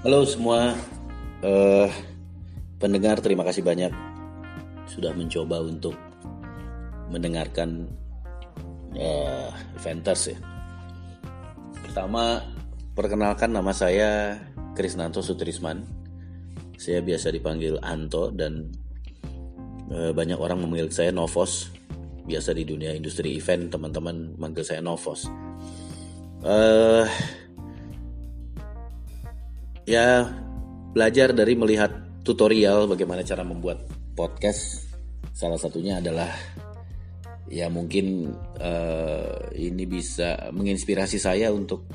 Halo semua uh, pendengar, terima kasih banyak sudah mencoba untuk mendengarkan uh, Eventers ya. Pertama, perkenalkan nama saya Krisnanto Sutrisman. Saya biasa dipanggil Anto dan uh, banyak orang memanggil saya Novos. Biasa di dunia industri event teman-teman manggil saya Novos. Uh, ya belajar dari melihat tutorial bagaimana cara membuat podcast. Salah satunya adalah ya mungkin uh, ini bisa menginspirasi saya untuk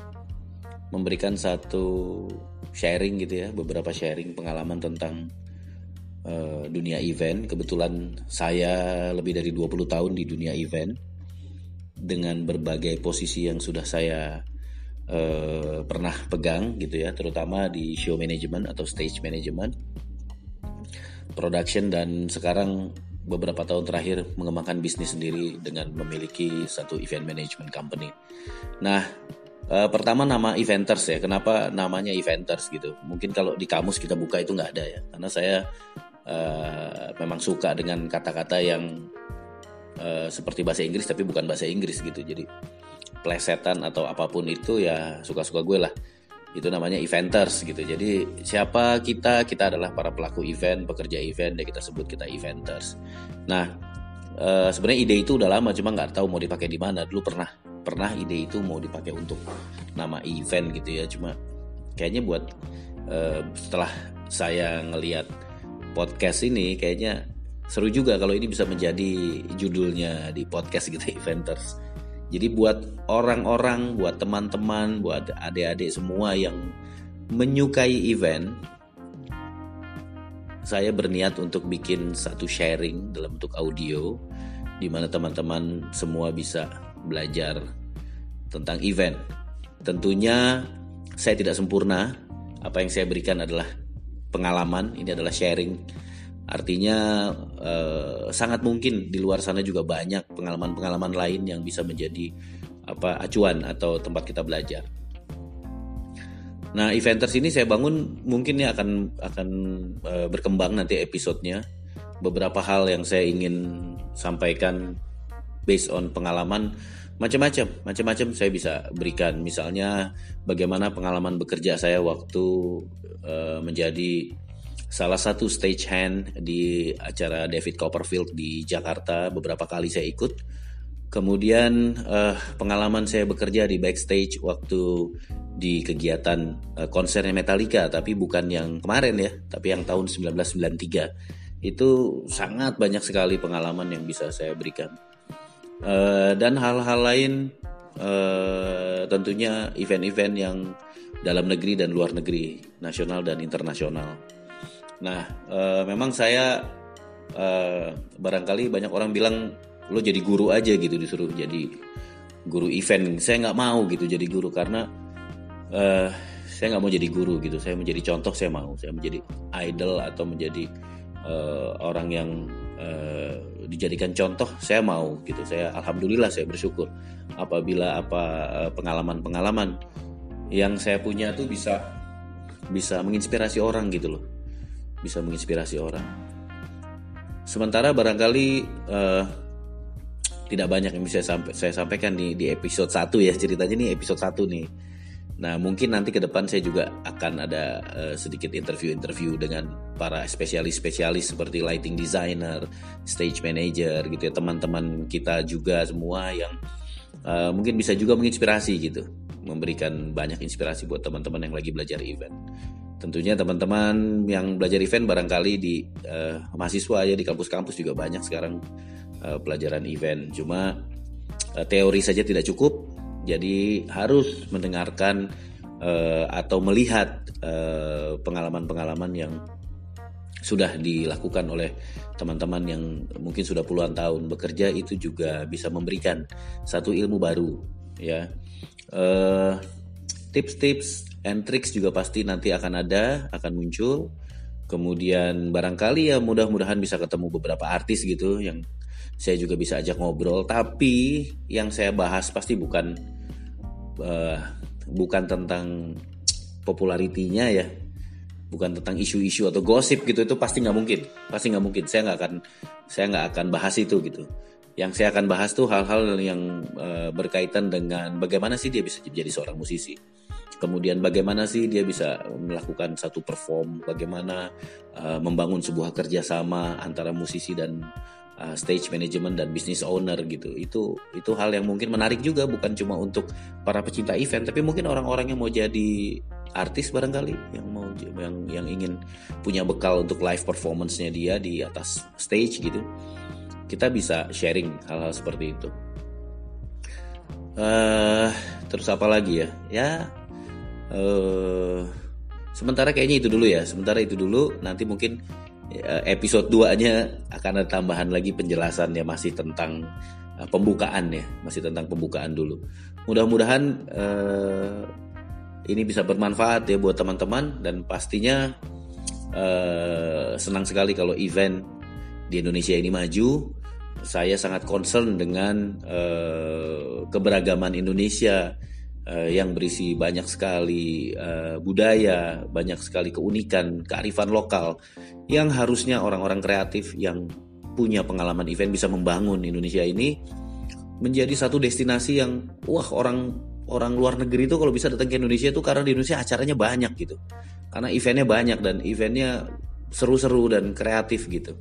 memberikan satu sharing gitu ya beberapa sharing pengalaman tentang uh, dunia event. Kebetulan saya lebih dari 20 tahun di dunia event dengan berbagai posisi yang sudah saya uh, pernah pegang gitu ya, terutama di show management atau stage management, production dan sekarang beberapa tahun terakhir mengembangkan bisnis sendiri dengan memiliki satu event management company. Nah, uh, pertama nama Eventers ya. Kenapa namanya Eventers gitu? Mungkin kalau di kamus kita buka itu nggak ada ya, karena saya uh, memang suka dengan kata-kata yang uh, seperti bahasa Inggris tapi bukan bahasa Inggris gitu. Jadi plesetan atau apa pun itu ya suka-suka gue lah. Itu namanya eventers gitu. Jadi siapa kita? Kita adalah para pelaku event pekerja event ya kita sebut kita eventers. Nah e, sebenarnya ide itu udah lama cuma nggak tahu mau dipakai di mana. Dulu pernah pernah ide itu mau dipakai untuk nama event gitu ya. Cuma kayaknya buat e, setelah saya ngeliat podcast ini kayaknya seru juga kalau ini bisa menjadi judulnya di podcast gitu eventers jadi buat orang-orang, buat teman-teman, buat adik-adik semua yang menyukai event, saya berniat untuk bikin satu sharing dalam bentuk audio di mana teman-teman semua bisa belajar tentang event. Tentunya saya tidak sempurna. Apa yang saya berikan adalah pengalaman, ini adalah sharing Artinya eh, sangat mungkin di luar sana juga banyak pengalaman-pengalaman lain yang bisa menjadi apa acuan atau tempat kita belajar. Nah, Eventers ini saya bangun mungkin ya akan akan eh, berkembang nanti episodenya. Beberapa hal yang saya ingin sampaikan based on pengalaman macam-macam, macam-macam saya bisa berikan. Misalnya bagaimana pengalaman bekerja saya waktu uh, menjadi salah satu stage hand di acara David Copperfield di Jakarta beberapa kali saya ikut. Kemudian uh, pengalaman saya bekerja di backstage waktu di kegiatan uh, konsernya Metallica tapi bukan yang kemarin ya, tapi yang tahun 1993. Itu sangat banyak sekali pengalaman yang bisa saya berikan. Uh, dan hal-hal lain uh, tentunya event-event yang dalam negeri dan luar negeri, nasional dan internasional. Nah, uh, memang saya uh, barangkali banyak orang bilang lo jadi guru aja gitu disuruh jadi guru event. Saya nggak mau gitu jadi guru karena uh, saya nggak mau jadi guru gitu. Saya menjadi contoh saya mau. Saya menjadi idol atau menjadi uh, orang yang uh, dijadikan contoh saya mau gitu. Saya alhamdulillah saya bersyukur apabila apa pengalaman-pengalaman yang saya punya tuh bisa bisa menginspirasi orang gitu loh bisa menginspirasi orang. Sementara barangkali uh, tidak banyak yang bisa saya sampaikan di di episode 1 ya ceritanya nih episode 1 nih. Nah mungkin nanti ke depan saya juga akan ada uh, sedikit interview-interview dengan para spesialis-spesialis seperti lighting designer, stage manager gitu ya teman-teman kita juga semua yang uh, mungkin bisa juga menginspirasi gitu, memberikan banyak inspirasi buat teman-teman yang lagi belajar event tentunya teman-teman yang belajar event barangkali di uh, mahasiswa ya di kampus-kampus juga banyak sekarang uh, pelajaran event. Cuma uh, teori saja tidak cukup. Jadi harus mendengarkan uh, atau melihat pengalaman-pengalaman uh, yang sudah dilakukan oleh teman-teman yang mungkin sudah puluhan tahun bekerja itu juga bisa memberikan satu ilmu baru ya tips-tips and tricks juga pasti nanti akan ada, akan muncul. Kemudian barangkali ya mudah-mudahan bisa ketemu beberapa artis gitu yang saya juga bisa ajak ngobrol. Tapi yang saya bahas pasti bukan uh, bukan tentang popularitinya ya. bukan tentang isu-isu atau gosip gitu itu pasti nggak mungkin pasti nggak mungkin saya nggak akan saya nggak akan bahas itu gitu yang saya akan bahas tuh hal-hal yang uh, berkaitan dengan bagaimana sih dia bisa jadi seorang musisi kemudian bagaimana sih dia bisa melakukan satu perform? Bagaimana uh, membangun sebuah kerjasama antara musisi dan uh, stage management dan business owner gitu? Itu itu hal yang mungkin menarik juga bukan cuma untuk para pecinta event tapi mungkin orang-orang yang mau jadi artis barangkali yang mau yang yang ingin punya bekal untuk live performance-nya dia di atas stage gitu. Kita bisa sharing hal-hal seperti itu. Uh, terus apa lagi ya? Ya uh, sementara kayaknya itu dulu ya. Sementara itu dulu nanti mungkin uh, episode 2 nya akan ada tambahan lagi penjelasan ya masih tentang uh, pembukaan ya. Masih tentang pembukaan dulu. Mudah-mudahan uh, ini bisa bermanfaat ya buat teman-teman dan pastinya uh, senang sekali kalau event di Indonesia ini maju. Saya sangat concern dengan uh, keberagaman Indonesia uh, yang berisi banyak sekali uh, budaya, banyak sekali keunikan, kearifan lokal yang harusnya orang-orang kreatif yang punya pengalaman event bisa membangun Indonesia ini menjadi satu destinasi yang wah orang orang luar negeri itu kalau bisa datang ke Indonesia itu karena di Indonesia acaranya banyak gitu. Karena eventnya banyak dan eventnya seru-seru dan kreatif gitu.